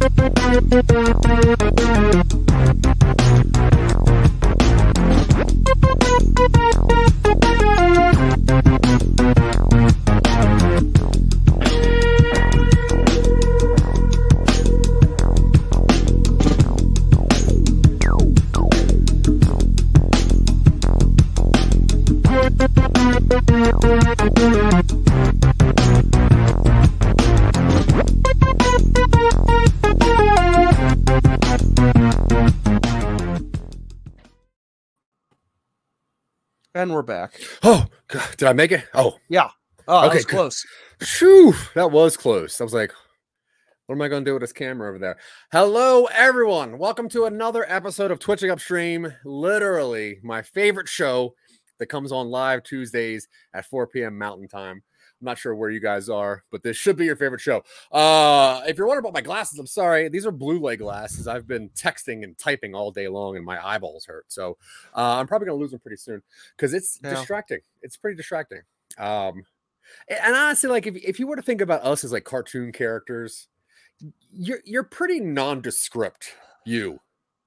Thank you. And we're back. Oh, God, did I make it? Oh, Yeah. Oh, that Okay, was close. Phew, that was close. I was like, what am I going to do with this camera over there? Hello, everyone. Welcome to another episode of Twitching Upstream. Literally, my favorite show that comes on live Tuesdays at 4 p.m. Mountain Time. I'm not sure where you guys are, but this should be your favorite show. Uh, if you're wondering about my glasses, I'm sorry. These are blue light glasses. I've been texting and typing all day long, and my eyeballs hurt. So uh, I'm probably going to lose them pretty soon because it's Yeah. distracting. It's pretty distracting. Um, and honestly, like if, if you were to think about us as like cartoon characters, you're you're pretty nondescript. You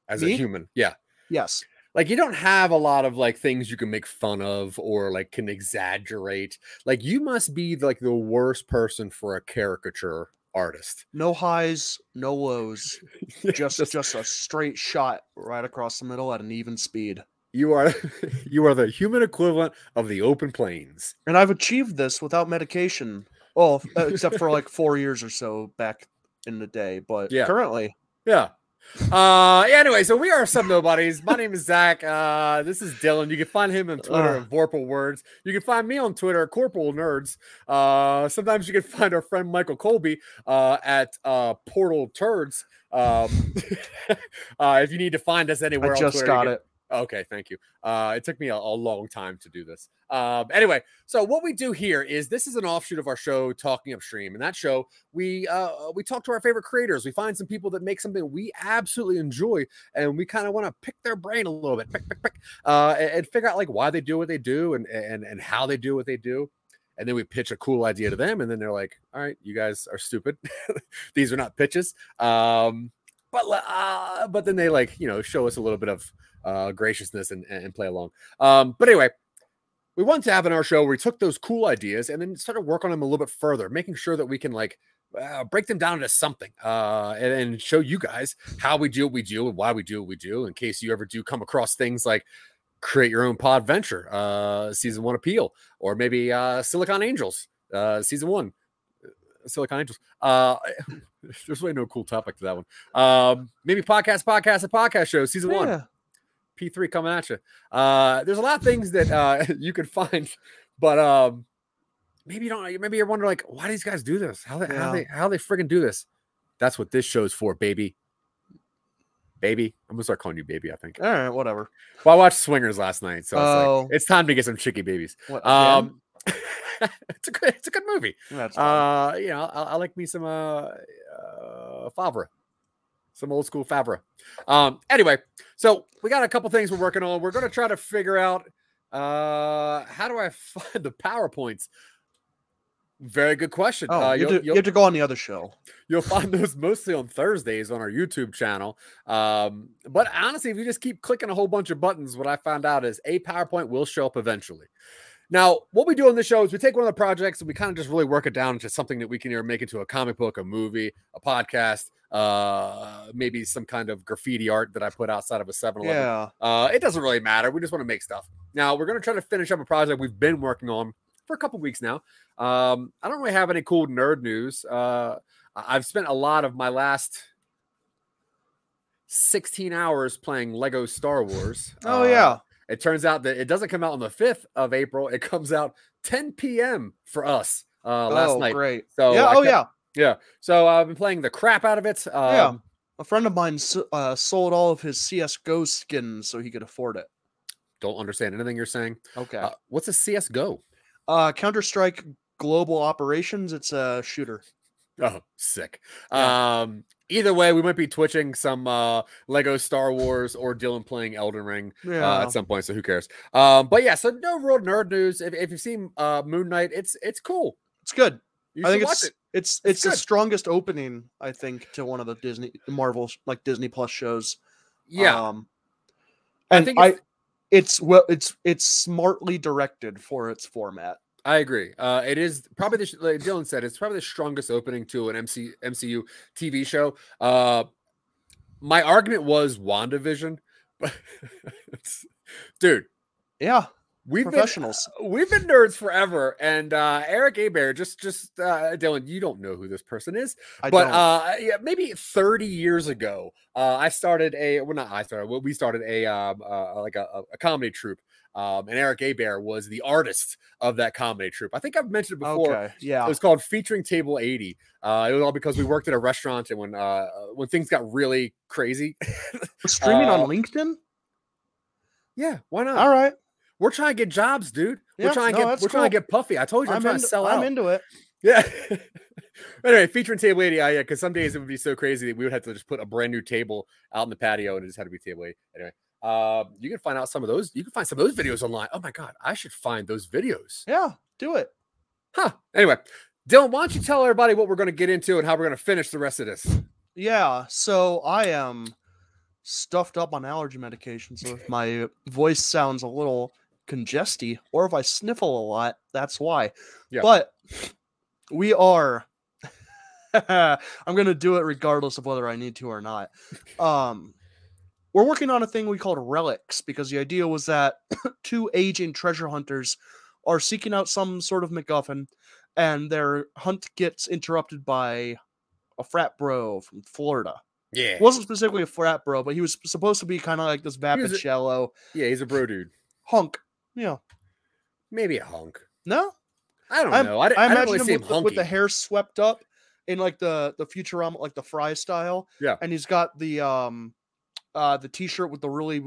as a human, yeah. Yes. Like you don't have a lot of like things you can make fun of or like can exaggerate. Like you must be like the worst person for a caricature artist. No highs, no lows. Just Just- just a straight shot right across the middle at an even speed. you are you are the human equivalent of the open plains. And I've achieved this without medication. Well, except for like four years or so back in the day. But Yeah. currently, Yeah. Uh anyway, so we are some nobodies. My name is Zach. Uh this is Dylan. You can find him on Twitter at Vorpal Words. You can find me on Twitter at Corporal Nerds. Uh sometimes you can find our friend Michael Colby uh at uh Portal Turds. Um uh if you need to find us anywhere I just Twitter, got can- it. Okay, thank you. Uh, it took me a, a long time to do this. Um, anyway, so what we do here is this is an offshoot of our show, Talking Upstream. And that show, we uh, we talk to our favorite creators. We find some people that make something we absolutely enjoy, and we kind of want to pick their brain a little bit, pick, pick, pick, uh, and, and figure out like why they do what they do and and and how they do what they do. And then we pitch a cool idea to them, and then they're like, "All right, you guys are stupid. These are not pitches." Um, but uh, but then they like you know show us a little bit of uh, graciousness and, and play along. Um, but anyway, we wanted to have in our show where we took those cool ideas and then started work on them a little bit further, making sure that we can like uh, break them down into something uh, and, and show you guys how we do what we do and why we do what we do. In case you ever do come across things like create your own pod venture, uh, season one appeal, or maybe uh, Silicon Angels, uh, season one. Silicon Angels. Uh, there's really no cool topic to that one. Um, maybe podcast, podcast, a podcast show, season one. P3 coming at you. Uh, there's a lot of things that uh, you could find, but um, maybe you don't. Maybe you're wondering like, why do these guys do this? How they how they how they friggin' do this? That's what this show's for, baby. Baby, I'm gonna start calling you baby. I think. All right, whatever. Well, I watched Swingers last night, so it's, Oh. like, it's time to get some chicky babies. What. Um, it's a good it's a good movie. That's. Uh, you know, I, I like me some uh, uh Favreau, some old school Favreau. Um, anyway, so we got a couple things we're working on. We're gonna try to figure out uh how do I find the PowerPoints? Very good question. oh, uh, you, have to, you have to go on the other show. you'll find those mostly on Thursdays on our YouTube channel. Um, but honestly, if you just keep clicking a whole bunch of buttons, what I found out is a PowerPoint will show up eventually. Now, what we do on this show is we take one of the projects and we kind of just really work it down into something that we can either make into a comic book, a movie, a podcast, uh, maybe some kind of graffiti art that I put outside of a 7 Eleven. Yeah. Uh, it doesn't really matter. We just want to make stuff. Now, we're going to try to finish up a project we've been working on for a couple weeks now. Um, I don't really have any cool nerd news. Uh, I've spent a lot of my last 16 hours playing Lego Star Wars. Oh Uh, yeah. It turns out that it doesn't come out on the 5th of April. It comes out 10 p.m. for us uh, last oh, night. great. So yeah. I Oh kept- yeah. Yeah. So I've been playing the crap out of it. Um, Yeah. A friend of mine uh, sold all of his CS:GO skins so he could afford it. Don't understand anything you're saying. Okay. Uh, what's a CSGO? Uh, Counter Strike Global Operations. It's a shooter. Oh, sick. Yeah. Um, either way, we might be twitching some uh Lego Star Wars or Dylan playing Elden Ring Yeah. uh, at some point. So who cares? Um, but yeah, so no real nerd news. If, if you've seen uh Moon Knight, it's it's cool. it's good. You I think should watch it's it. It's it's the good. strongest opening, I think, to one of the Disney Marvel like Disney Plus shows. Yeah, Um, I and think I, it's- it's well, it's it's smartly directed for its format. I agree. Uh, it is probably the like Dylan said. It's probably the strongest opening to an MC MCU TV show. Uh, my argument was WandaVision, but dude, Yeah, we've been we've been nerds forever. And uh, Eric Abear, just just uh, Dylan, you don't know who this person is, I but uh, yeah, maybe 30 years ago, uh, I started a well, not I started. well, We started a um, uh, like a, a- comedy troupe. Um, and Eric Abear was the artist of that comedy troupe. I think I've mentioned it before. okay, yeah, It was called Featuring Table 80. Uh, it was all because we worked at a restaurant and when uh, when things got really crazy. Streaming uh, on LinkedIn. yeah, why not? All right, We're trying to get jobs, dude. We're trying to no, get we're trying to get puffy. I told you I'm, I'm trying into, to sell I'm out. into it. Yeah. anyway, featuring table 80. Yeah, yeah, because some days it would be so crazy that we would have to just put a brand new table out in the patio and it just had to be table 80. Anyway, uh, you can find out some of those. You can find some of those videos online. Oh my god, I should find those videos. Yeah, do it. Huh. Anyway, Dylan, why don't you tell everybody what we're going to get into and how we're going to finish the rest of this? Yeah, so I am stuffed up on allergy medication, so if my voice sounds a little congesty or if I sniffle a lot, that's why. Yeah. But we are I'm going to do it regardless of whether I need to or not. Um we're working on a thing we called relics because the idea was that two aging treasure hunters are seeking out some sort of MacGuffin and their hunt gets interrupted by a frat bro from Florida. Yeah. wasn't specifically a frat bro, but he was supposed to be kind of like this vapid a- shallow Yeah, he's a bro dude. hunk. Yeah. Maybe a hunk. No, I don't I'm- know. I, I I, imagine really him with, the, with the hair swept up in like the the Futurama, like the Fry style. Yeah. and he's got the um uh the t-shirt with the really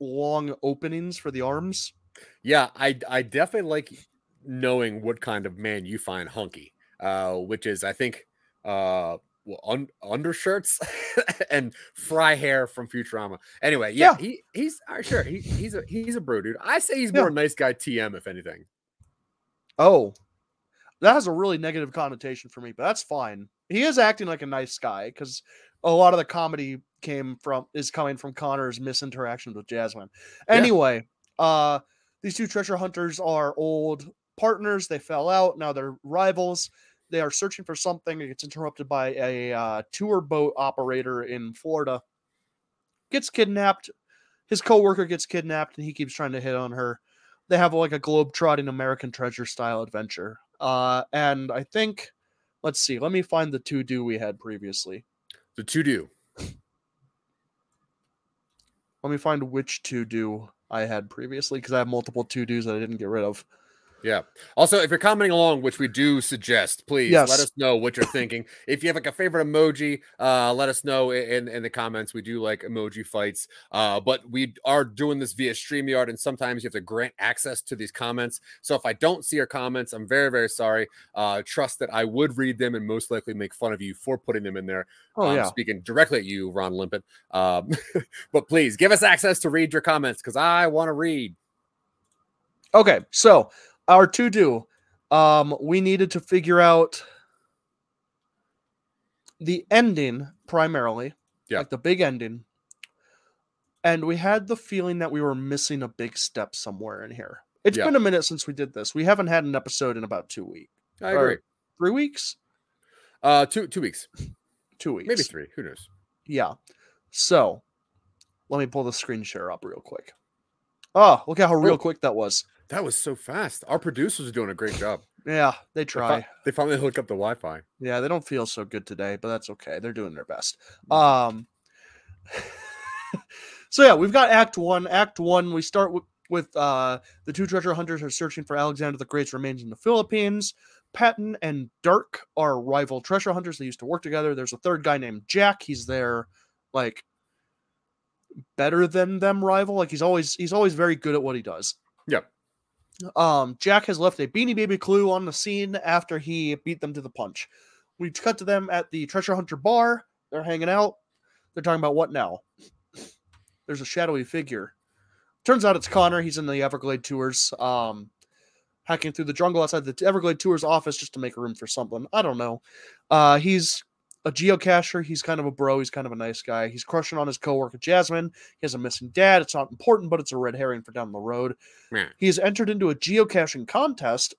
long openings for the arms. Yeah, I I definitely like knowing what kind of man you find hunky. Uh, which is I think uh well, un- undershirts and fry hair from Futurama. Anyway, yeah, Yeah. he he's sure he, he's a he's a bro dude. I say he's Yeah. more a nice guy TM if anything. Oh, that has a really negative connotation for me, but that's fine. He is acting like a nice guy because a lot of the comedy came from is coming from Connor's misinteractions with Jasmine. Yeah. Anyway, uh, these two treasure hunters are old partners. They fell out. Now they're rivals. They are searching for something. It gets interrupted by a uh, tour boat operator in Florida. Gets kidnapped. His coworker gets kidnapped, and he keeps trying to hit on her they have like a globe-trotting American treasure style adventure. Uh, and I think, let's see, let me find the two do we had previously. The two do. Let me find which two do I had previously because I have multiple to dos that I didn't get rid of. Yeah. Also, if you're commenting along, which we do suggest, please Yes. let us know what you're thinking. if you have like a favorite emoji, uh, let us know in, in the comments. We do like emoji fights, uh, but we are doing this via StreamYard, and sometimes you have to grant access to these comments. So if I don't see your comments, I'm very, very sorry. Uh, trust that I would read them and most likely make fun of you for putting them in there. Oh I'm yeah, speaking directly at you, Ron Limpet. Um, but please give us access to read your comments because I want to read. okay. So our to do, um, we needed to figure out the ending primarily, Yeah. like the big ending, and we had the feeling that we were missing a big step somewhere in here. It's Yeah. been a minute since we did this. We haven't had an episode in about two weeks, I agree. three weeks, Uh, two two weeks, two weeks, maybe three. Who knows? Yeah. So let me pull the screen share up real quick. Oh, look at how real Oh. quick that was. That was so fast. Our producers are doing a great job. Yeah, they They, try. fi- they finally hook up the Wi-Fi. Yeah, they don't feel so good today, but that's okay. They're doing their best. Mm-hmm. Um So yeah, we've got act 1. Act 1, we start with, with uh the two treasure hunters are searching for Alexander the Great's remains in the Philippines. Patton and Dirk are rival treasure hunters. They used to work together. There's a third guy named Jack. He's there, like better than them rival. Like he's always he's always very good at what he does. Yep. Um, Jack has left a Beanie Baby clue on the scene after he beat them to the punch. We cut to them at the treasure hunter bar. They're hanging out. They're talking about what now? There's a shadowy figure. Turns out it's Connor. He's in the Everglade tours. Um, hacking through the jungle outside the Everglade Tour's office just to make room for something. I don't know. Uh, he's a geocacher. He's kind of a bro. He's kind of a nice guy. He's crushing on his coworker Jasmine. He has a missing dad. It's not important, but it's a red herring for down the road. Yeah. He has entered into a geocaching contest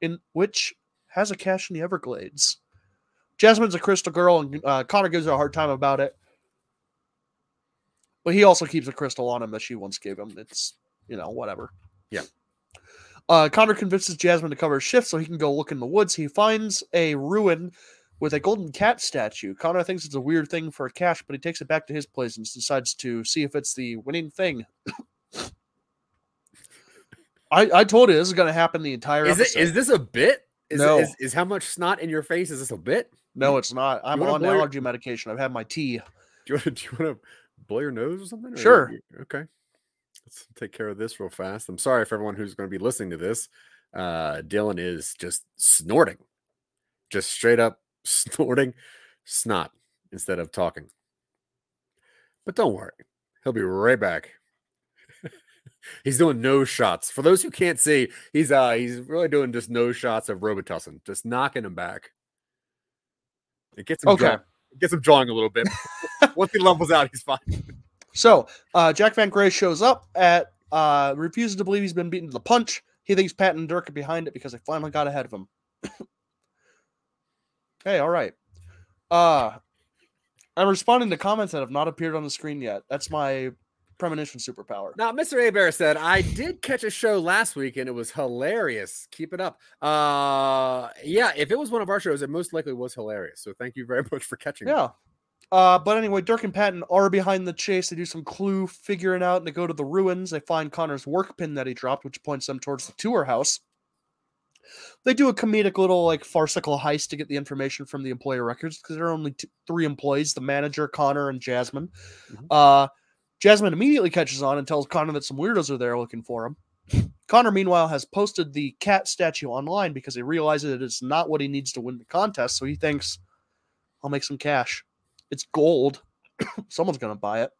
in which has a cache in the Everglades. Jasmine's a crystal girl, and uh, Connor gives her a hard time about it. But he also keeps a crystal on him that she once gave him. It's, you know, whatever. Yeah. Uh, Connor convinces Jasmine to cover his shift so he can go look in the woods. He finds a ruin with a golden cat statue. Connor thinks it's a weird thing for a cache, but he takes it back to his place and decides to see if it's the winning thing. I, I told you this is going to happen the entire Is episode. is this a bit? Is, No. is, is how much snot in your face? Is this a bit? no, it's not. I'm on blow your- allergy medication. I've had my tea. Do you want to, do you want to blow your nose or something? Or Sure. you- Okay. Let's take care of this real fast. I'm sorry for everyone who's going to be listening to this. Uh, Dylan is just snorting, just straight up snorting snot instead of talking. But don't worry, he'll be right back. he's doing nose shots. For those who can't see, he's uh he's really doing just nose shots of Robitussin, just knocking him back. It gets him Okay. drawing, it gets him drawing a little bit. Once he levels out, he's fine. So uh, Jack Van Gray shows up at uh, refuses to believe he's been beaten to the punch. He thinks Pat and Dirk are behind it because they finally got ahead of him. Hey, all right. Uh, I'm responding to comments that have not appeared on the screen yet. That's my premonition superpower. Now, Mr. A Abear said, I did catch a show last week and it was hilarious. Keep it up. Uh yeah, if it was one of our shows, it most likely was hilarious. So thank you very much for catching it. Yeah. Uh, but anyway, Dirk and Patton are behind the chase. They do some clue figuring out and they go to the ruins. They find Connor's work pin that he dropped, which points them towards the tour house. They do a comedic little like farcical heist to get the information from the employee records because there are only two, three employees: the manager, Connor, and Jasmine. Mhm. Uh, Jasmine immediately catches on and tells Connor that some weirdos are there looking for him. Connor, meanwhile, has posted the cat statue online because he realizes that it's not what he needs to win the contest. So he thinks, "I'll make some cash." It's gold. Someone's gonna buy it.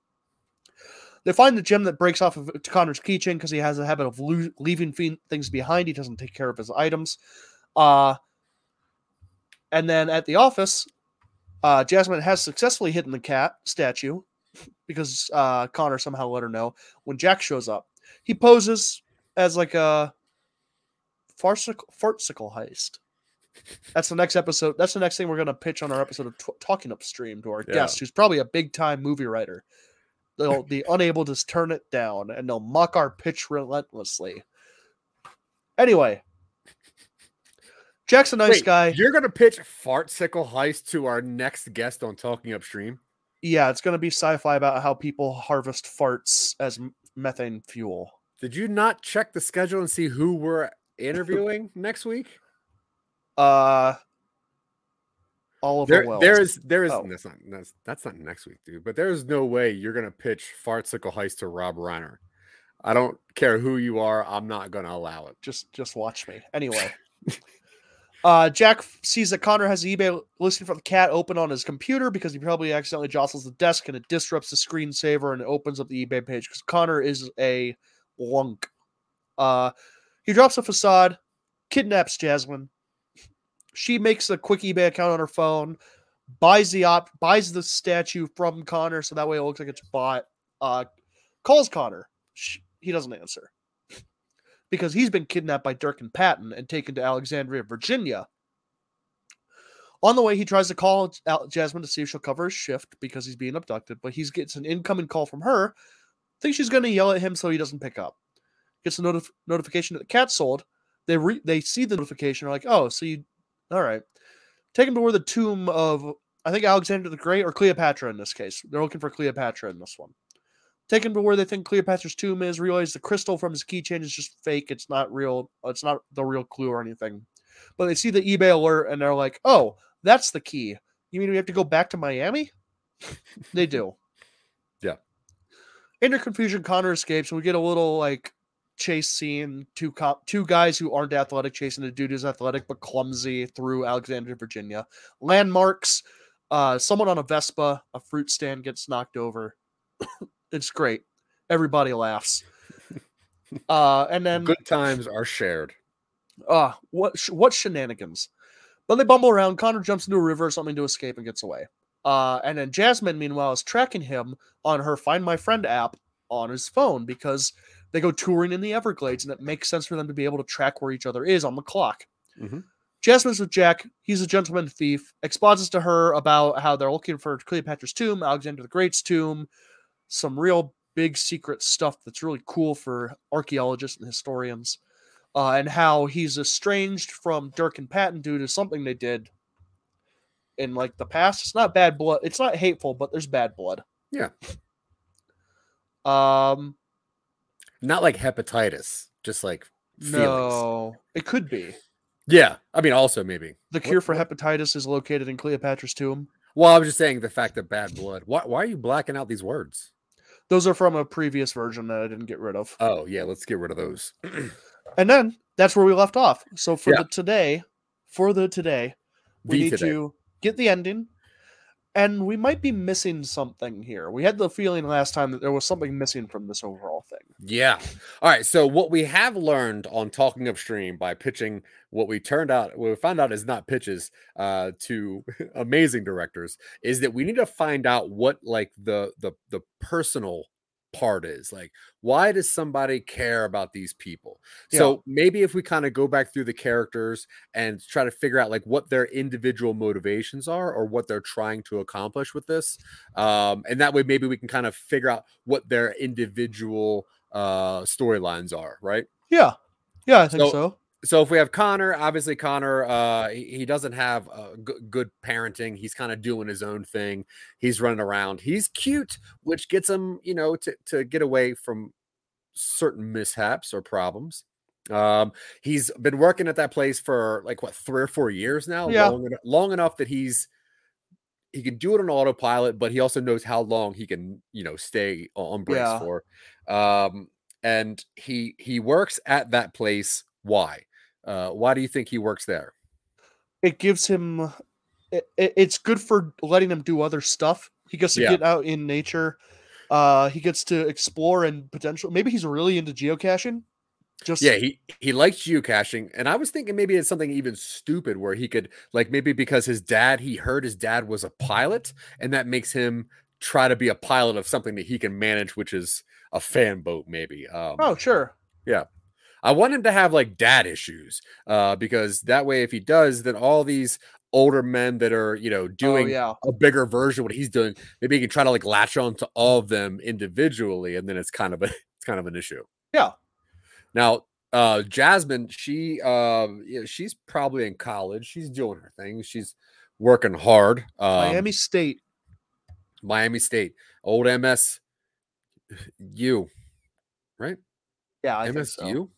They find the gem that breaks off of Connor's keychain because he has a habit of lo- leaving things behind. He doesn't take care of his items. Uh, and then at the office, uh, Jasmine has successfully hidden the cat statue because uh, Connor somehow let her know when Jack shows up. He poses as like a farcical, farcical heist. That's the next episode. That's the next thing we're going to pitch on our episode of Tw- Talking Upstream to our Yeah. guest, who's probably a big time movie writer. They'll be unable to turn it down and they'll mock our pitch relentlessly. Anyway, Jack's a nice Wait, guy. You're gonna pitch Fart Sickle Heist to our next guest on Talking Upstream. Yeah, it's going to be sci fi about how people harvest farts as methane fuel. Did you not check the schedule and see who we're interviewing next week? Uh, Oliver There, Wells. there is there is Oh. that's not that's, that's not next week, dude. But there is no way you're gonna pitch Fart Sickle Heist to Rob Reiner. I don't care who you are. I'm not gonna allow it. just just watch me. Anyway, uh, Jack sees that Connor has the eBay listing for the cat open on his computer because he probably accidentally jostles the desk and it disrupts the screensaver and it opens up the eBay page because Connor is a lunk. Uh, he drops a facade, kidnaps Jasmine. She makes a quick eBay account on her phone, buys the op, buys the statue from Connor so that way it looks like it's bought. Uh, calls Connor. Sh- He doesn't answer because he's been kidnapped by Dirk and Patton and taken to Alexandria, Virginia. On the way, he tries to call Al- Jasmine to see if she'll cover his shift because he's being abducted, but he gets an incoming call from her. Thinks she's going to yell at him, so he doesn't pick up. Gets a notif- notification that the cat sold. They re- they see the notification, are like, "Oh, so you, all right." Take him to where the tomb of I think Alexander the Great or Cleopatra in this case. They're looking for Cleopatra in this one. Take him to where they think Cleopatra's tomb is. Realize the crystal from his keychain is just fake. It's not real. It's not the real clue or anything. But they see the eBay alert and they're like, "Oh, that's the key. You mean we have to go back to Miami?" they do. Yeah. In their confusion, Connor escapes, and we get a little like chase scene. Two cop, two guys who aren't athletic chasing a dude who's athletic but clumsy through Alexandria, Virginia. Landmarks. Uh, someone on a Vespa, a fruit stand gets knocked over. it's great. Everybody laughs. Uh, and then Good times are shared. Uh, what sh- what shenanigans? But they bumble around. Connor jumps into a river or something to escape and gets away. Uh, and then Jasmine, meanwhile, is tracking him on her Find My Friend app on his phone because they go touring in the Everglades, and it makes sense for them to be able to track where each other is on the clock. Mhm. Jasmine's with Jack. He's a gentleman thief. Exposits to her about how they're looking for Cleopatra's tomb, Alexander the Great's tomb, some real big secret stuff that's really cool for archaeologists and historians, uh, and how he's estranged from Dirk and Patton due to something they did in like the past. It's not bad blood. It's not hateful, but there's bad blood. Yeah. Um. Not like hepatitis, just like feelings. No, it could be. Yeah, I mean, also maybe. The What- cure for what- hepatitis is located in Cleopatra's tomb. Well, I was just saying the fact that bad blood. Why, why are you blacking out these words? Those are from a previous version that I didn't get rid of. Oh yeah, let's get rid of those. And then that's where we left off. So for Yeah. the today, for the today, we The need today. to get the ending. And we might be missing something here. We had the feeling last time that there was something missing from this overall thing. Yeah. All right. So what we have learned on talking upstream by pitching what we turned out, what we found out is not pitches uh, to amazing directors, is that we need to find out what like the the the personal part is. Like, why does somebody care about these people? So maybe if we kind of go back through the characters and try to figure out like what their individual motivations are or what they're trying to accomplish with this, um, and that way maybe we can kind of figure out what their individual uh storylines are right Yeah. Yeah, I think So- so. So if we have connor obviously connor uh he, he doesn't have uh, g- good parenting. He's kind of doing his own thing. He's running around. He's cute which gets him you know to, to get away from certain mishaps or problems. Um he's been working at that place for like what three or four years now? Yeah. long, long enough that he's he can do it on autopilot but he also knows how long he can you know stay on brace Yeah. for. Um and he he works at that place. Why uh why do you think he works there It gives him it, it- it's good for letting him do other stuff. He gets to Yeah. get out in nature. Uh he gets to explore and potential maybe he's really into geocaching. Just yeah he he likes geocaching and i was thinking maybe it's something even stupid where he could like maybe because his dad he heard his dad was a pilot and that makes him try to be a pilot of something that he can manage which is a fan boat maybe um Oh, sure. I want him to have like dad issues, uh, because that way, if he does, then all these older men that are, you know, Oh, doing yeah. a bigger version of what he's doing, maybe he can try to like latch on to all of them individually, and then it's kind of a it's kind of an issue. Yeah. Now, uh, Jasmine, she uh, yeah, she's probably in college. She's doing her thing. She's working hard. Um, Miami State. Miami State, old MS, U, right? Yeah, I think so.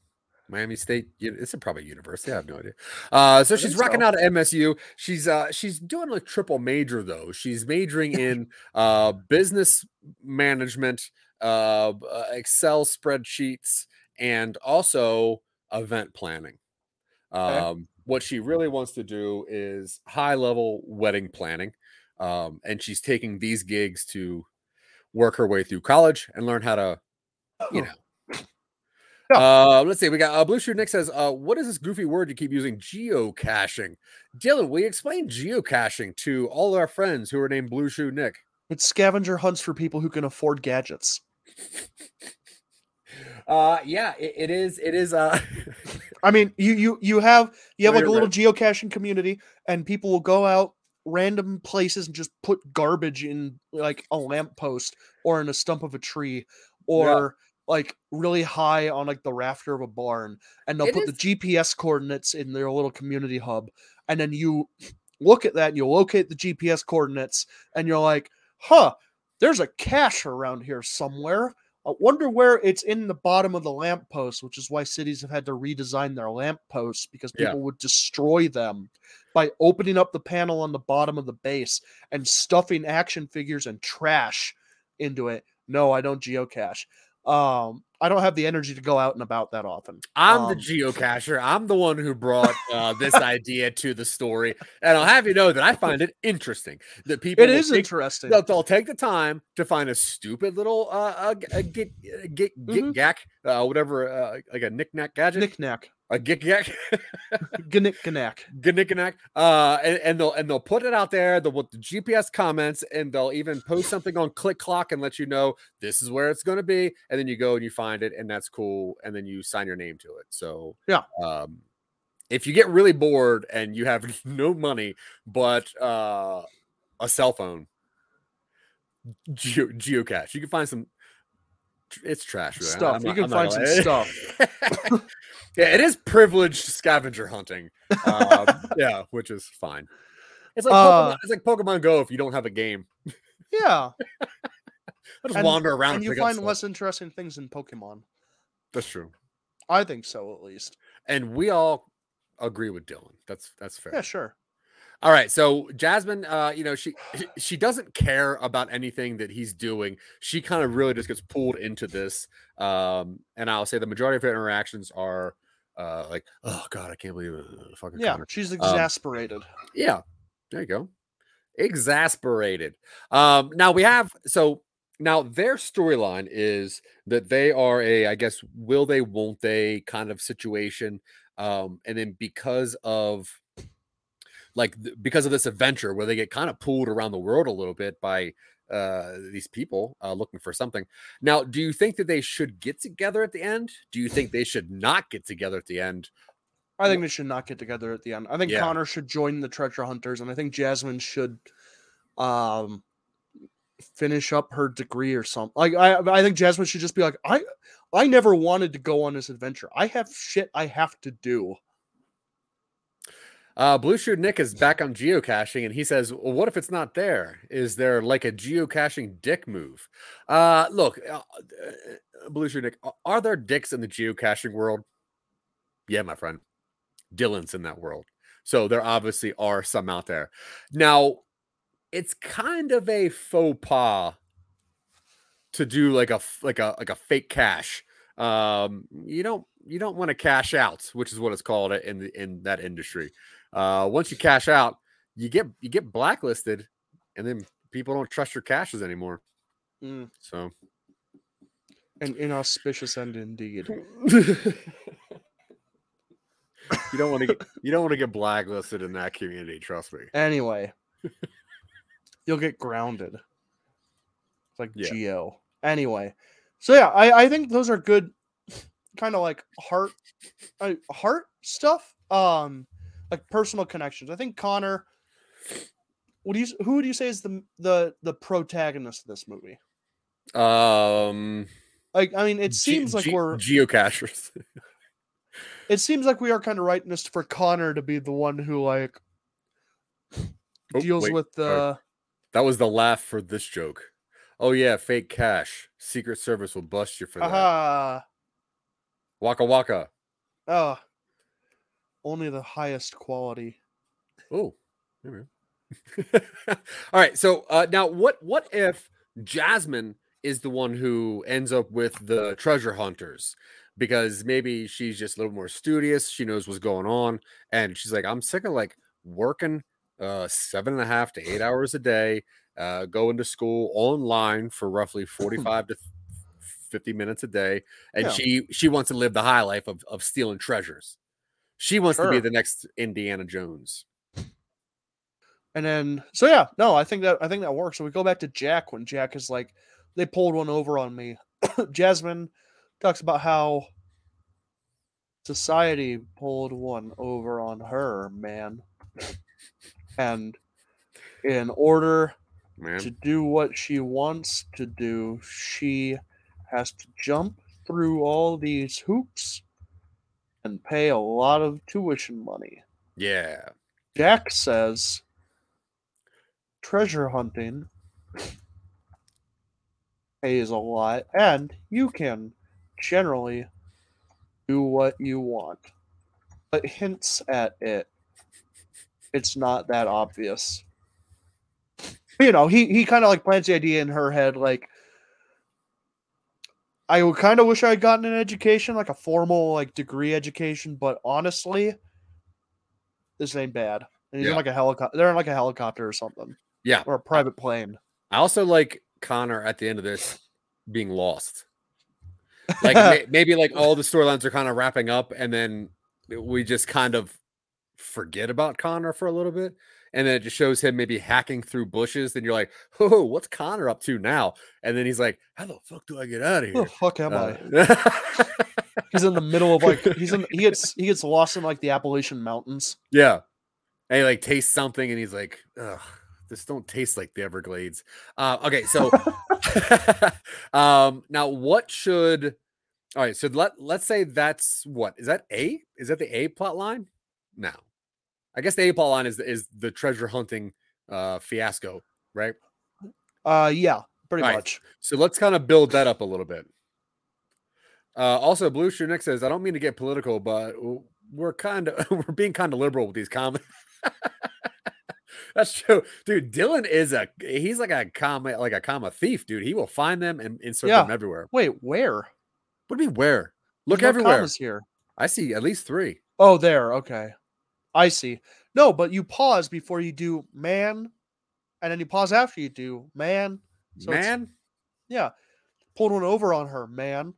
Miami State. It's a probably university. I have no idea. Uh, so she's rocking so. out at MSU. She's uh, she's doing a triple major though. She's majoring in uh, business management, uh, uh, Excel spreadsheets, and also event planning. Um, what she really wants to do is high level wedding planning, um, and she's taking these gigs to work her way through college and learn how to you know. Yeah. Uh, let's see. We got uh, Blue Shoe Nick says, uh, "What is this goofy word you keep using? Geocaching." Dylan, will you explain geocaching to all our friends who are named Blue Shoe Nick? It's scavenger hunts for people who can afford gadgets. Uh, yeah, it, it is. It is. Uh, I mean, you you you have you have like a little geocaching community, and people will go out random places and just put garbage in like a lamppost or in a stump of a tree or like really high on like the rafter of a barn, and they'll It put the GPS coordinates in their little community hub, and then you look at that and you locate the GPS coordinates, and you're like, huh, there's a cache around here somewhere. I wonder where it's in the bottom of the lamppost, which is why cities have had to redesign their lampposts because Yeah. people would destroy them by opening up the panel on the bottom of the base and stuffing action figures and trash into it. No, I don't geocache. Um, I don't have the energy to go out and about that often. I'm the Um, geocacher. I'm the one who brought uh, this idea to the story, and I'll have you know that I find it interesting that people. It is take- interesting. They'll, they'll take the time to find a stupid little uh, uh, uh, get uh, get get Mhm. gack, uh, whatever, uh, like a knick-knack gadget. Knick-knack. A gik yak, Gnick Gnack. Gnickanak, uh, and, and they'll and they'll put it out there. They'll put the GPS comments, and they'll even post something on Click Clock and let you know this is where it's going to be. And then you go and you find it, and that's cool. And then you sign your name to it. So Yeah. um, if you get really bored and you have no money but uh, a cell phone, geo- geocache, you can find some. It's trash. really. Stuff. I'm You can I'm find some lie. yeah, it is privileged scavenger hunting. Um, yeah, which is fine. It's like Uh, Pokemon, it's like Pokemon Go if you don't have a game. Yeah. I just And- wander around and you find stuff. less interesting things in Pokemon. That's true, I think so, at least. and we all agree with Dylan. That's that's fair. Yeah, sure. All right, so Jasmine, uh, you know, she she- she doesn't care about anything that he's doing. She kind of really just gets pulled into this. Um, and I'll say the majority of her interactions are uh like, oh god, I can't believe it. Fucking Yeah, Connor." she's exasperated. Yeah, there you go. Exasperated. Um, now we have so now their storyline is that they are a, I guess, will they, won't they kind of situation. Um, and then because of like th- because of this adventure where they get kind of pulled around the world a little bit by uh these people uh looking for something. Now, do you think that they should get together at the end? Do you think they should not get together at the end? I think they should not get together at the end. I think Yeah. Connor should join the treasure hunters, and I think Jasmine should um finish up her degree or something. Like I I think Jasmine should just be like, I I never wanted to go on this adventure. I have shit I have to do. Uh, Blue Shoe Nick is back on geocaching, and he says, well, "What if it's not there? Is there like a geocaching dick move?" Uh, look, uh, uh, Blue Shoe Nick, are there dicks in the geocaching world? Yeah, my friend, Dylan's in that world, so there obviously are some out there. Now, it's kind of a faux pas to do like a like a like a fake cash. Um, you don't you don't want to cash out, which is what it's called in the in that industry. Uh, once you cash out, you get you get blacklisted, and then people don't trust your caches anymore. Mm, So an inauspicious end indeed. you don't want to get you don't want to get blacklisted in that community. Trust me. Anyway, you'll get grounded. It's like Yeah. Geo. Anyway, so yeah, I I think those are good, kind of like heart, uh, heart stuff. Um, like personal connections. I think Connor. What do you? Who would you say is the the the protagonist of this movie? Um, Like, I mean, it seems like ge- we're. geocachers. It seems like we are kind of writing this for Connor to be the one who like Oh, deals wait, with the. That was the laugh for this joke. Oh yeah, fake cash. Secret Service will bust you for that. Aha! Waka waka. Oh, only the highest quality. Oh, there we go. All right. So uh, now, what what if Jasmine is the one who ends up with the treasure hunters? Because maybe she's just a little more studious. She knows what's going on, and she's like, "I'm sick of like working uh, seven and a half to eight hours a day, uh, going to school online for roughly forty-five to fifty minutes a day, and Yeah. she she wants to live the high life of of stealing treasures. She wants to be the next Indiana Jones." And then, so yeah, no, I think that I think that works. So we go back to Jack when Jack is like, they pulled one over on me. Jasmine talks about how society pulled one over on her, man. And in order Man. to do what she wants to do, she has to jump through all these hoops and pay a lot of tuition money. Yeah. Jack says treasure hunting pays a lot and you can generally do what you want. But hints at it. It's not that obvious. You know, he, he kind of like plants the idea in her head like I would kind of wish I had gotten an education, like a formal like degree education, but honestly, this ain't bad. And he's in like a helicopter. They're in like a helicopter or something, Yeah. or a private plane. I also like Connor at the end of this being lost. Like may- maybe like all the storylines are kind of wrapping up, and then we just kind of forget about Connor for a little bit. And then it just shows him maybe hacking through bushes. Then you're like, oh, what's Connor up to now? And then he's like, how the fuck do I get out of Who here? the fuck am I? Uh, He's in the middle of like he's in he gets he gets lost in like the Appalachian Mountains. yeah. And he like tastes something and he's like, ugh, this don't taste like the Everglades. Uh, okay, so um now what should all right, so let let's say that's what is that A? Is that the A plot line? No. I guess the A plot line is is the treasure hunting uh fiasco, right? Uh yeah, pretty Right. much. So let's kind of build that up a little bit. Uh, also, Blue Shoe Nick says, I don't mean to get political, but we're kind of we're being kind of liberal with these comments. That's true, dude. Dylan is a he's like a comma like a comma thief, dude. He will find them and insert Yeah. them everywhere. Wait, where? What do you mean where? Look There's everywhere. commas here. I see at least three. Oh, there. Okay. I see. No, but you pause before you do man, and then you pause after you do man. So Man, Yeah. Pulled one over on her, man.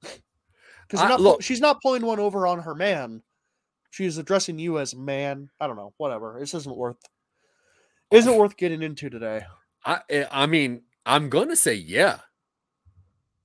Because not look- she's not pulling one over on her man. She's addressing you as man. I don't know. Whatever. This isn't worth isn't worth getting into today. I eh, I mean, I'm gonna say yeah.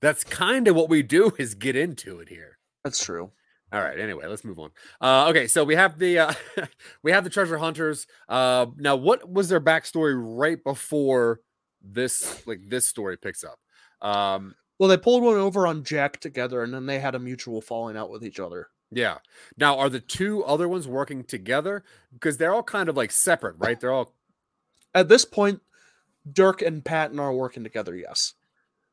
That's kind of what we do is get into it here. That's true. All right. Anyway, let's move on. Uh, okay, so we have the uh, we have the treasure hunters. Uh, now, what was their backstory right before this like this story picks up? Um, Well, they pulled one over on Jack together, and then they had a mutual falling out with each other. yeah. Now, are the two other ones working together? Because they're all kind of like separate, right? They're all At this point, Dirk and Patton are working together. Yes.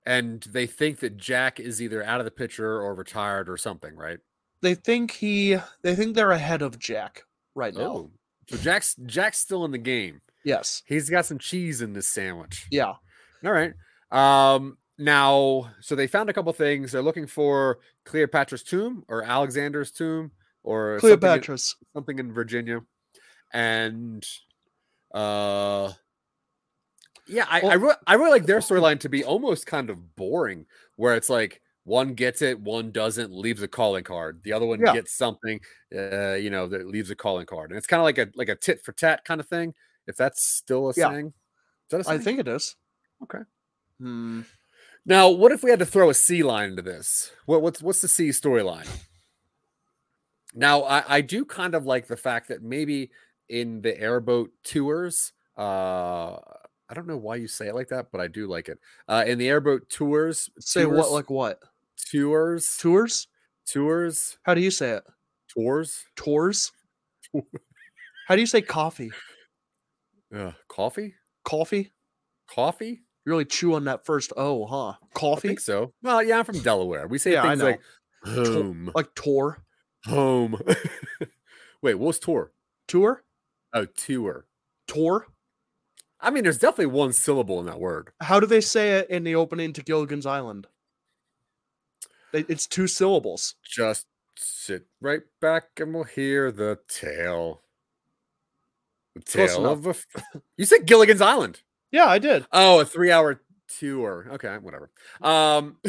and they think that Jack is either out of the picture or retired or something, right? They think he. They think they're ahead of Jack right now. Oh, so Jack's Jack's still in the game. Yes. He's got some cheese in this sandwich. Yeah. All right. Um now so they found a couple things. They're looking for Cleopatra's tomb or Alexander's tomb or something in- Cleopatra's. something in Virginia. And uh yeah, I, I, Well- re- I really like their storyline to be almost kind of boring, where it's like one gets it, one doesn't, leaves a calling card. The other one Yeah. gets something, uh, you know, that leaves a calling card, and it's kind of like a like a tit for tat kind of thing. If that's still a Yeah. saying, is that a I think it is. Okay. Hmm. Now, what if we had to throw a C line into this? What, what's what's the C storyline? Now, I, I do kind of like the fact that maybe in the airboat tours, uh, I don't know why you say it like that, but I do like it. Uh, in the airboat tours, Say tours, what? Like what? Tours, Tours? tours, How do you say it? tours, Tours? How do you say coffee? uh, coffee, Coffee? coffee. You really chew on that first O, huh? Coffee? so. Well, yeah, I'm from Delaware. We say Yeah, things like home, Like tour? home. Wait, what's tour? Tour? Oh, tour. Tour? I mean, there's definitely one syllable in that word. How do they say it in the opening to Gilligan's Island? It- It's two syllables. Just sit right back and we'll hear the tale. The tale of a. f- You said Gilligan's Island. Yeah, I did. Oh, a three-hour tour. Okay, whatever. Um.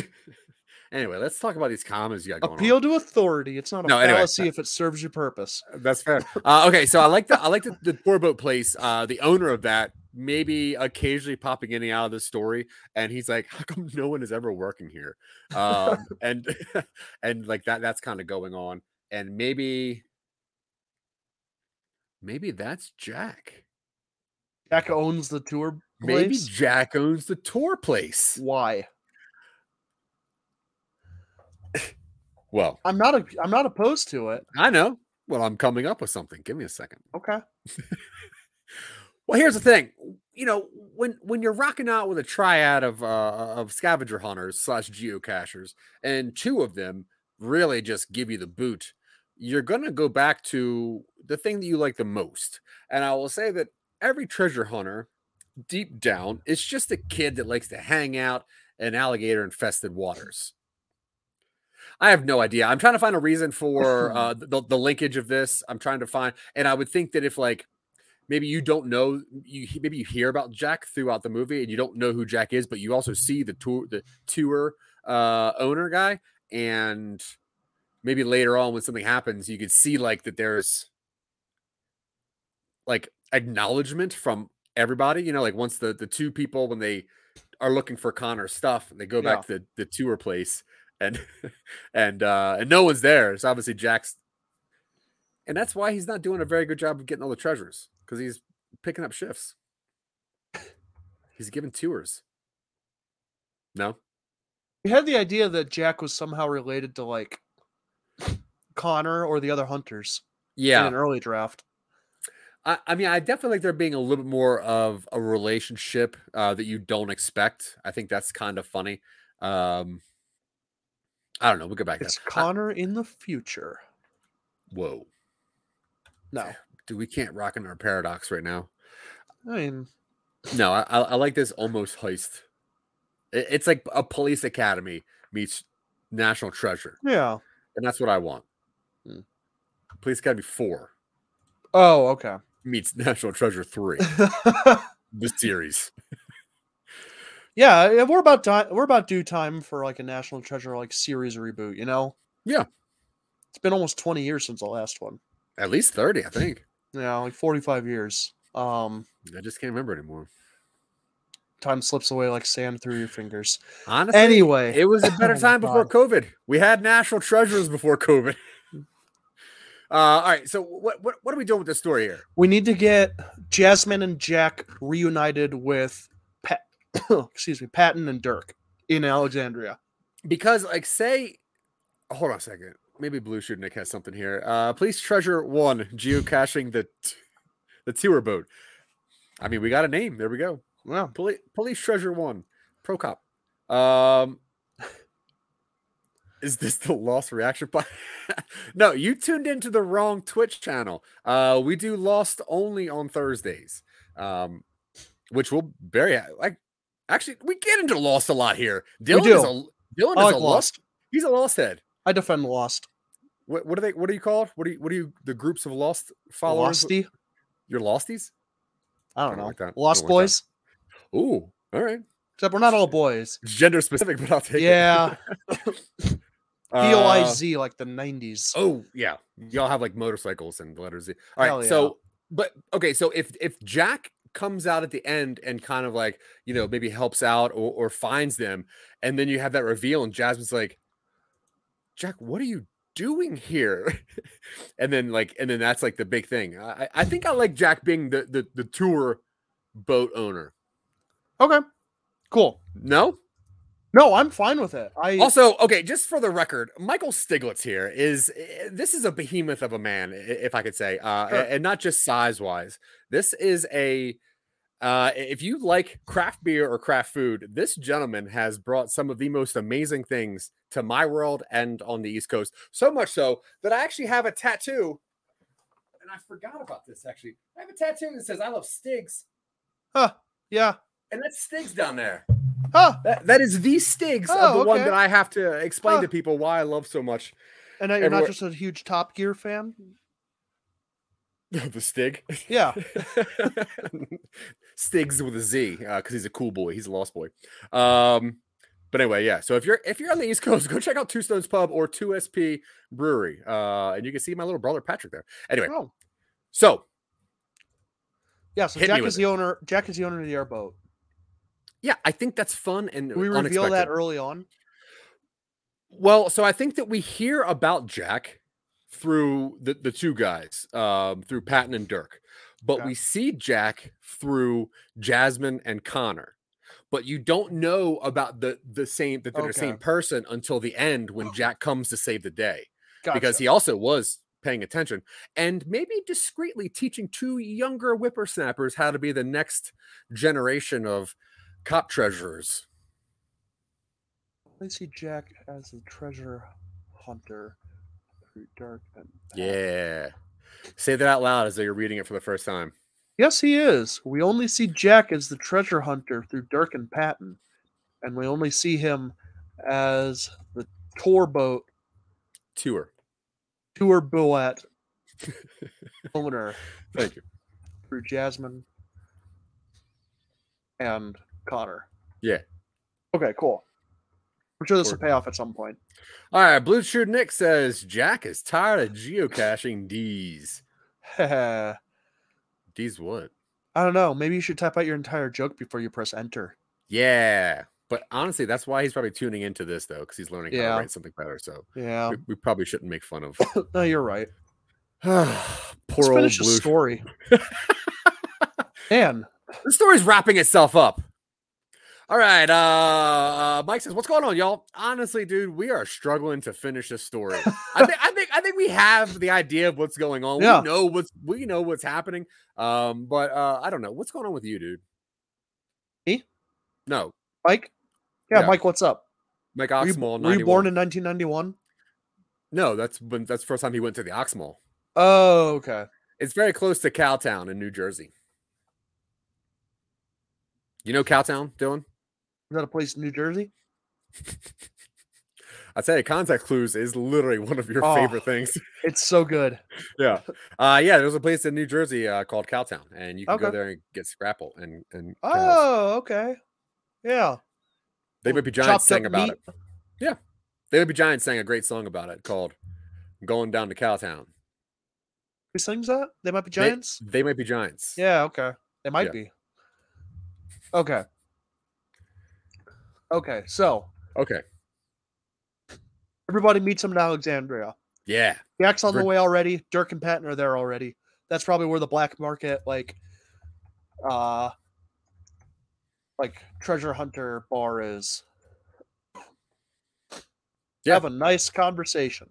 anyway, let's talk about these comments you got going on. Appeal to authority. It's not a No, anyway, fallacy uh, if it serves your purpose. That's fair. Uh, okay, so I like the I like the, the tour boat place. Uh, the owner of that maybe occasionally popping in and out of the story, and he's like, "How come no one is ever working here?" Um, and and like that that's kind of going on, and maybe maybe that's Jack. Jack owns the tour Maybe. Jack owns the tour place. Why? Well, I'm not. A, I'm not opposed to it. I know. Well, I'm coming up with something. Give me a second. Okay. Well, here's the thing. You know, when when you're rocking out with a triad of uh, of scavenger hunters slash geocachers, and two of them really just give you the boot, you're gonna go back to the thing that you like the most. And I will say that every treasure hunter, deep down, is just a kid that likes to hang out in alligator infested waters. I have no idea. I'm trying to find a reason for uh, the, the linkage of this. I'm trying to find, and I would think that if like maybe you don't know you maybe you hear about Jack throughout the movie and you don't know who Jack is, but you also see the tour the tour uh owner guy and maybe later on when something happens, you could see like that there's like acknowledgement from everybody. You know, like once the the two people when they are looking for Connor's stuff, and they go back to the, the tour place and and uh and no one's there. It's obviously Jack's and that's why he's not doing a very good job of getting all the treasures because he's picking up shifts. He's giving tours. No, We had the idea that Jack was somehow related to like Connor or the other hunters Yeah, in an early draft. I, I mean, I definitely like there being a little bit more of a relationship uh, that you don't expect. I think that's kind of funny. Um, I don't know. We'll get back to It's that. I- Connor in the future. whoa, No, dude, we can't rock in our paradox right now. I mean, No, I, I I like this almost heist. It- It's like a police academy meets national treasure, yeah. and that's what I want. Hmm. Police Academy four Oh, okay. meets National Treasure three. the series. Yeah, we're about time. We're about due time for like a National Treasure like series reboot. You know? Yeah. It's been almost twenty years since the last one. At least thirty, I think. Yeah, like forty-five years. Um, I just can't remember anymore. time slips away like sand through your fingers. Honestly, Anyway, it was a better Oh time before. COVID. We had national treasures before COVID. Uh, all right, so what, what what are we doing with this story here? we need to get Jasmine and Jack reunited with. excuse me, Patton and Dirk in Alexandria. Because like say, hold on a second. Maybe Blue Shirt Nick has something here. Uh, police treasure one geocaching the the tour boat. I mean, we got a name. There we go. Well, Police police treasure one. Pro cop. Um, is this the lost reaction pod? no, you tuned into the wrong Twitch channel. Uh, we do Lost only on Thursdays. Um, which will very like actually we get into Lost a lot here. Dylan is a Dylan I is like a Lost. Lost. He's a Lost head. I defend Lost. What, what are they? What are you called? What are you? What are you? The groups of Lost followers? Losty? You're Losties. I don't Kinda know. like that. Lost don't like that. boys. Ooh, all right. Except we're not all boys. It's gender specific, but I'll take Yeah. it. B O I Uh, Z like the nineties. Oh yeah, y'all have like motorcycles and the letter Z. All right, yeah. so but okay, so if if Jack comes out at the end and kind of like you know maybe helps out or, or finds them, and then you have that reveal, and Jasmine's like, Jack, what are you doing here? and then like and then that's like the big thing. I I- I think I like Jack being the the, the tour boat owner. Okay. Cool. No, No, I'm fine with it. I Also, okay, just for the record, Michael Stiglitz here is eh, this is a behemoth of a man, if I could say, uh, Sure. and not just size wise. This is a uh, if you like craft beer or craft food, this gentleman has brought some of the most amazing things to my world and on the East Coast. So much so that I actually have a tattoo, and I forgot about this. Actually, I have a tattoo that says "I love Stigs," huh, yeah. and that's Stigs down there. Huh. That, that is the Stigs Oh, of the one that I have to explain Huh. to people why I love so much. And you're Everywhere- not just a huge Top Gear fan? the Stig. Yeah. Stigs with a Z, because he's a cool boy. He's a lost boy. Um, but anyway, yeah. So if you're if you're on the East Coast, go check out Two Stones Pub or Two SP Brewery, uh, and you can see my little brother Patrick there. Anyway, Oh. so Yeah, so Jack is the owner Jack is the owner of the airboat. Yeah, I think that's fun and Do we reveal that early on? Well, so I think that we hear about Jack through the, the two guys, um, through Patton and Dirk, but Okay. we see Jack through Jasmine and Connor. But you don't know about the the same that they're the same person until the end when Jack comes to save the day. Gotcha. Because he also was paying attention and maybe discreetly teaching two younger whippersnappers how to be the next generation of cop treasurers. I see Jack as a treasure hunter through Dirk and. Yeah. Say that out loud as though you're reading it for the first time. Yes, he is. We only see Jack as the treasure hunter through Dirk and Patton, and we only see him as the tour boat Tour. tour boat owner Thank you. through Jasmine and Connor. Yeah. Okay, cool. I'm sure this will pay off at some point. All right, Blue Shirt Nick says Jack is tired of geocaching D's. D's what? I don't know. Maybe you should type out your entire joke before you press enter. Yeah. But honestly, that's why he's probably tuning into this though, because he's learning how to write something better. So Yeah. we, we probably shouldn't make fun of No, you're right. poor Let's old finish the blue. story. Man, The story's wrapping itself up. All right, uh, uh Mike says, "What's going on, y'all?" Honestly, dude, we are struggling to finish this story. I think, I think, I think we have the idea of what's going on. Yeah. We know what's, we know what's happening. Um, but uh, I don't know what's going on with you, dude. Me? No, Mike? Yeah, Yeah. Mike, what's up? Mike Were you, Oxmall. were you born in 1991? No, that's when that's the first time he went to the Oxmall. Oh, okay. It's very close to Cowtown in New Jersey. You know Cowtown, Dylan? Is that a place in New Jersey? I tell you, contact clues is literally one of your Oh. favorite things. It's so good. yeah. Uh yeah, there's a place in New Jersey uh, called Cowtown, and you can go there and get scrapple and and cows. Oh, okay. Yeah. they might be giants sang about meat. it. Yeah. They might be giants sang a great song about it called Going Down to Cowtown. Who sings that? They might be giants? They, might be giants. Yeah, okay. They might Yeah. be. Okay. Okay, so Okay. everybody meets him in Alexandria. Yeah. Jack's on the way already. Dirk and Patton are there already. That's probably where the black market, like, uh, like treasure hunter bar is. Yeah. Have a nice conversation.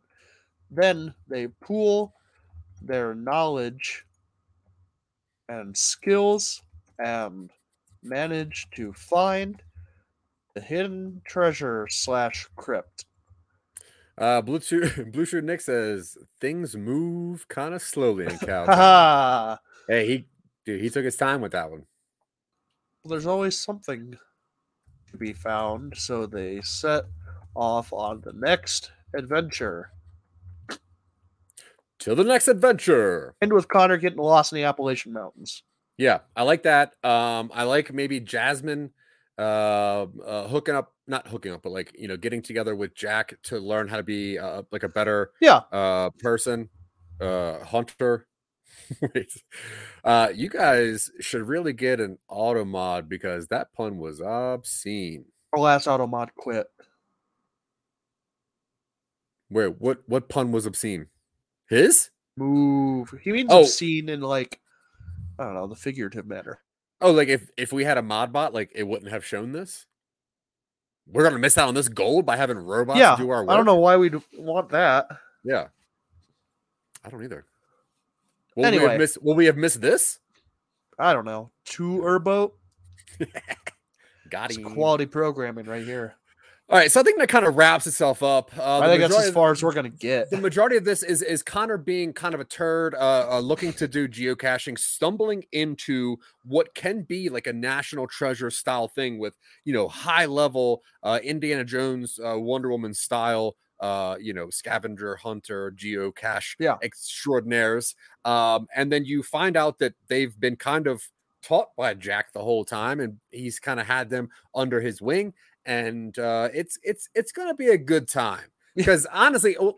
Then they pool their knowledge and skills and manage to find the hidden treasure slash crypt. Uh Blue Shirt Blue Shirt Nick says things move kind of slowly in. Haha. hey, he dude, he took his time with that one. there's always something to be found, so they set off on the next adventure. Till the next adventure. End with Connor getting lost in the Appalachian Mountains. Yeah, I like that. Um, I like maybe Jasmine uh, uh hooking up, not hooking up, but like you know, getting together with Jack to learn how to be uh, like a better Yeah, uh person, uh hunter. Wait. Uh you guys should really get an auto mod because that pun was obscene. our last auto mod quit. Wait, what what pun was obscene? His? Move. He means Oh. obscene in like I don't know the figurative manner. Oh, like if if we had a mod bot, like it wouldn't have shown this. We're gonna miss out on this gold by having robots yeah, do our work. I don't know why we'd want that. Yeah. I don't either. Will we Anyway. have missed will we have missed this? I don't know. Two Urbo. Got it. quality programming right here. All right, so I think that kind of wraps itself up. Uh, I think that's as far as we're gonna get. the majority of this is is Connor being kind of a turd, uh, uh, looking to do geocaching, stumbling into what can be like a national treasure style thing with you know high level uh, Indiana Jones, uh, Wonder Woman style, uh, you know scavenger hunter geocache Yeah. extraordinaires, um, and then you find out that they've been kind of taught by Jack the whole time, and he's kind of had them under his wing, and uh, it's it's it's gonna be a good time because honestly, oh,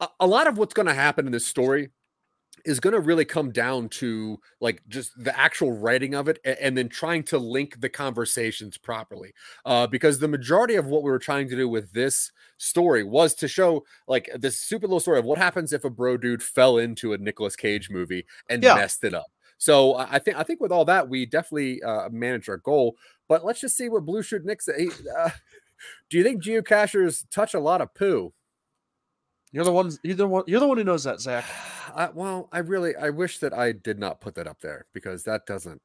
a, a lot of what's gonna happen in this story is going to really come down to like just the actual writing of it a- and, then trying to link the conversations properly uh because the majority of what we were trying to do with this story was to show like this stupid little story of what happens if a bro dude fell into a Nicolas Cage movie and Yeah. messed it up so I I think I think with all that we definitely uh, managed our goal but let's just see what Blue Shirt Nick says. Uh, do you think geocachers touch a lot of poo? You're the one. You're the one. You're the one who knows that, Zach. I, well, I really, I wish that I did not put that up there because that doesn't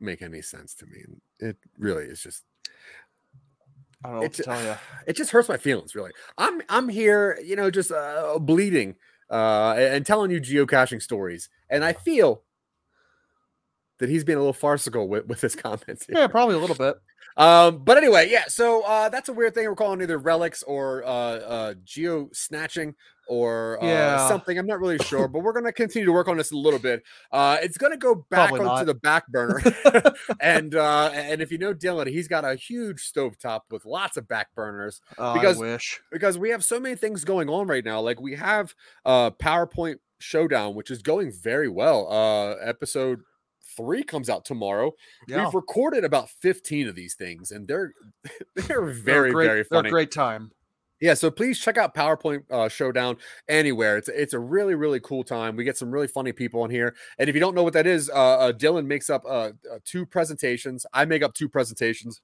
make any sense to me. It really is just, I don't know what it, to tell you. it just hurts my feelings. Really, I'm, I'm here, you know, just uh, bleeding uh, and telling you geocaching stories, and I feel that he's being a little farcical with, with his comments. here. Yeah, probably a little bit. Um, but anyway, yeah. So uh, that's a weird thing. We're calling either relics or uh, uh, geo snatching or uh, Yeah. something. I'm not really sure, but we're going to continue to work on this a little bit. Uh, it's going to go back Probably onto not. the back burner, and uh, and if you know Dylan, he's got a huge stovetop with lots of back burners Oh, Because- I wish. because we have so many things going on right now. Like we have uh PowerPoint Showdown, which is going very well. Uh, episode three comes out tomorrow. Yeah. We've recorded about 15 of these things, and they're they're They're very, great, very they're funny. a great time. Yeah, so please check out PowerPoint uh, Showdown anywhere. It's it's a really really cool time. We get some really funny people in here, and if you don't know what that is, uh, uh, Dylan makes up uh, uh, two presentations. I make up two presentations.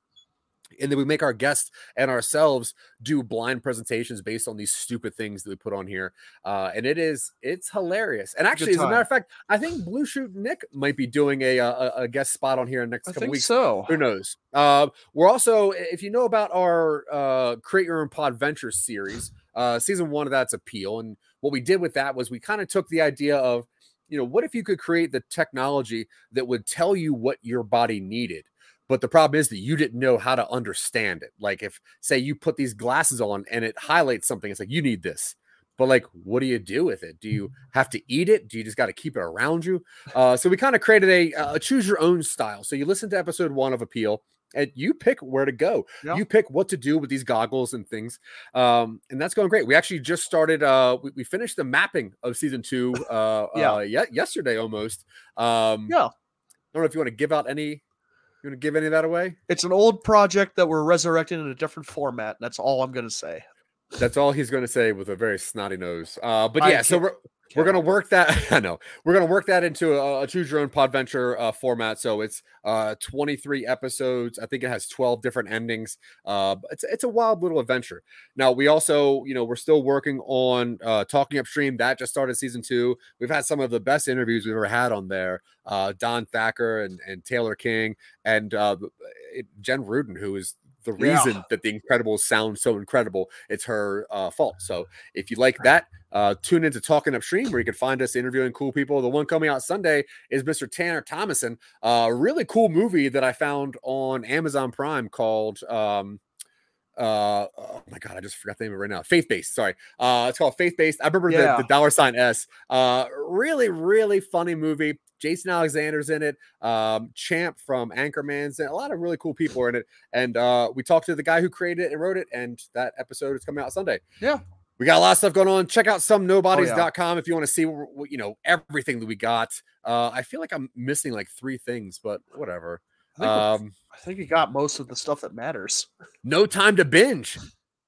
And then we make our guests and ourselves do blind presentations based on these stupid things that we put on here, uh, and it is it's hilarious. And actually, as a matter of fact, I think Blue Shirt Nick might be doing a uh, a, a guest spot on here in the next I couple weeks. so. Who knows? Uh, we're also, if you know about our uh, Create Your Own Pod Venture series, uh, season one of that's Appeal. And what we did with that was we kind of took the idea of, you know, what if you could create the technology that would tell you what your body needed? But the problem is that you didn't know how to understand it. Like if, say, you put these glasses on and it highlights something, it's like, you need this. But like, what do you do with it? Do you have to eat it? Do you just got to keep it around you? Uh, so we kind of created a, a choose your own style. So you listen to episode one of Appeal, and you pick where to go. You pick what to do with these goggles and things, um, and that's going great. We actually just started. Uh, we, we finished the mapping of season two. Uh, Yeah. uh, ye- yesterday almost. Um, Yeah. I don't know if you want to give out any. You want to give any of that away? It's an old project that we're resurrecting in a different format. That's all I'm gonna say. That's all he's going to say with a very snotty nose. Uh, but yeah, so can't- we're gonna work that. I know we're gonna work that into a, a choose your own podventure uh, format. So it's uh 23 episodes. I think it has 12 different endings. Uh, it's it's a wild little adventure. Now we also, you know, we're still working on uh talking upstream. That just started season two. We've had some of the best interviews we've ever had on there. Uh, Don Thacker and and Taylor King and uh, it- Jen Rudin, who is the Yeah. reason that the Incredibles sound so incredible. It's her uh, fault. So if you like that, uh, tune into Talking Upstream, where you can find us interviewing cool people. The one coming out Sunday is Mr. Tanner Thomason, a really cool movie that I found on Amazon Prime called. Um, uh oh my god i just forgot the name of it right now faith based sorry uh it's called faith based i remember the, the dollar sign s uh really really funny movie jason alexander's in it um champ from anchorman's in it. a lot of really cool people are in it and uh we talked to the guy who created it and wrote it and that episode is coming out sunday Yeah. we got a lot of stuff going on. Check out Oh, somenobodies.com if you want to see what, you know everything that we got. Uh, I feel like I'm missing like three things, but whatever. I think, Um, I think you got most of the stuff that matters. no time to binge.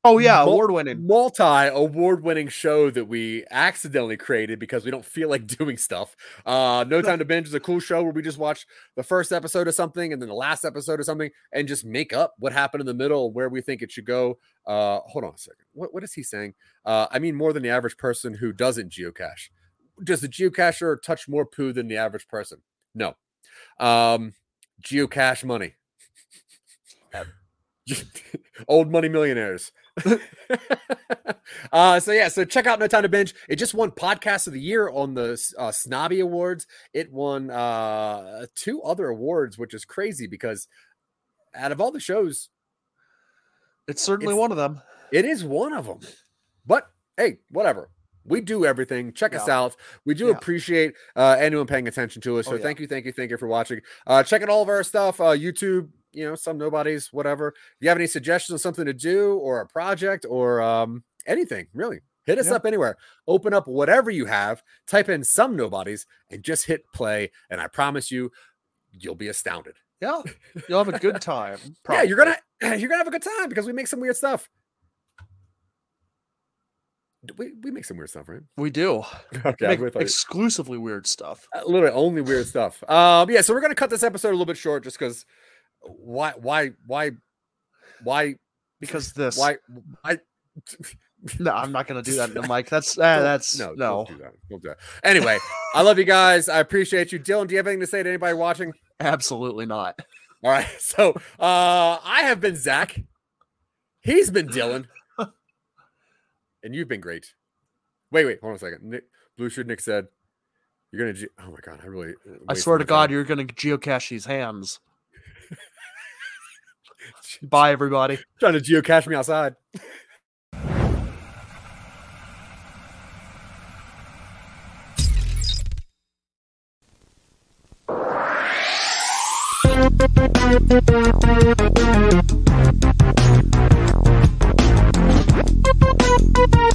Oh yeah, award winning. Multi award winning show that we accidentally created because we don't feel like doing stuff. Uh, no time to binge is a cool show where we just watch the first episode of something and then the last episode of something and just make up what happened in the middle, where we think it should go. Uh, hold on a second. What what is he saying? Uh, I mean more than the average person who doesn't geocache. Does the geocacher touch more poo than the average person? No. Um, geocache money. Old money millionaires. uh, so yeah, so check out No Time to Binge. It just won Podcast of the Year on the uh, Snobby Awards. It won uh, two other awards, which is crazy because out of all the shows, It's certainly It's- one of them. it is one of them. But hey, whatever. We do everything. Check us out. We do Yeah. appreciate uh, anyone paying attention to us. Oh, So yeah. thank you, thank you, thank you for watching. Uh, check out all of our stuff. Uh, YouTube, you know, some nobodies, whatever. If you have any suggestions on something to do or a project or um, anything, really, hit us Yeah. up anywhere. Open up whatever you have. Type in some nobodies and just hit play. And I promise you, you'll be astounded. Yeah, you'll have a good time. Yeah, you're gonna you're gonna have a good time because we make some weird stuff. We we make some weird stuff, right? We do Okay, I make really thought you- exclusively weird stuff. uh, literally only weird stuff. Um, yeah, so we're gonna cut this episode a little bit short just because why why why why Because this. why I No, I'm not gonna do that mic. That's uh, that's no no, don't do that. Don't do that. Anyway, I love you guys. I appreciate you. Dylan, do you have anything to say to anybody watching? absolutely not. All right. So uh I have been Zach. He's been Dylan. and you've been great. Wait, wait, hold on a second. Nick, Blue Shirt Nick said, You're gonna ge- oh my god, I really I swear to God, you're gonna geocache these hands. Bye, everybody. Trying to geocache me outside. Thank you.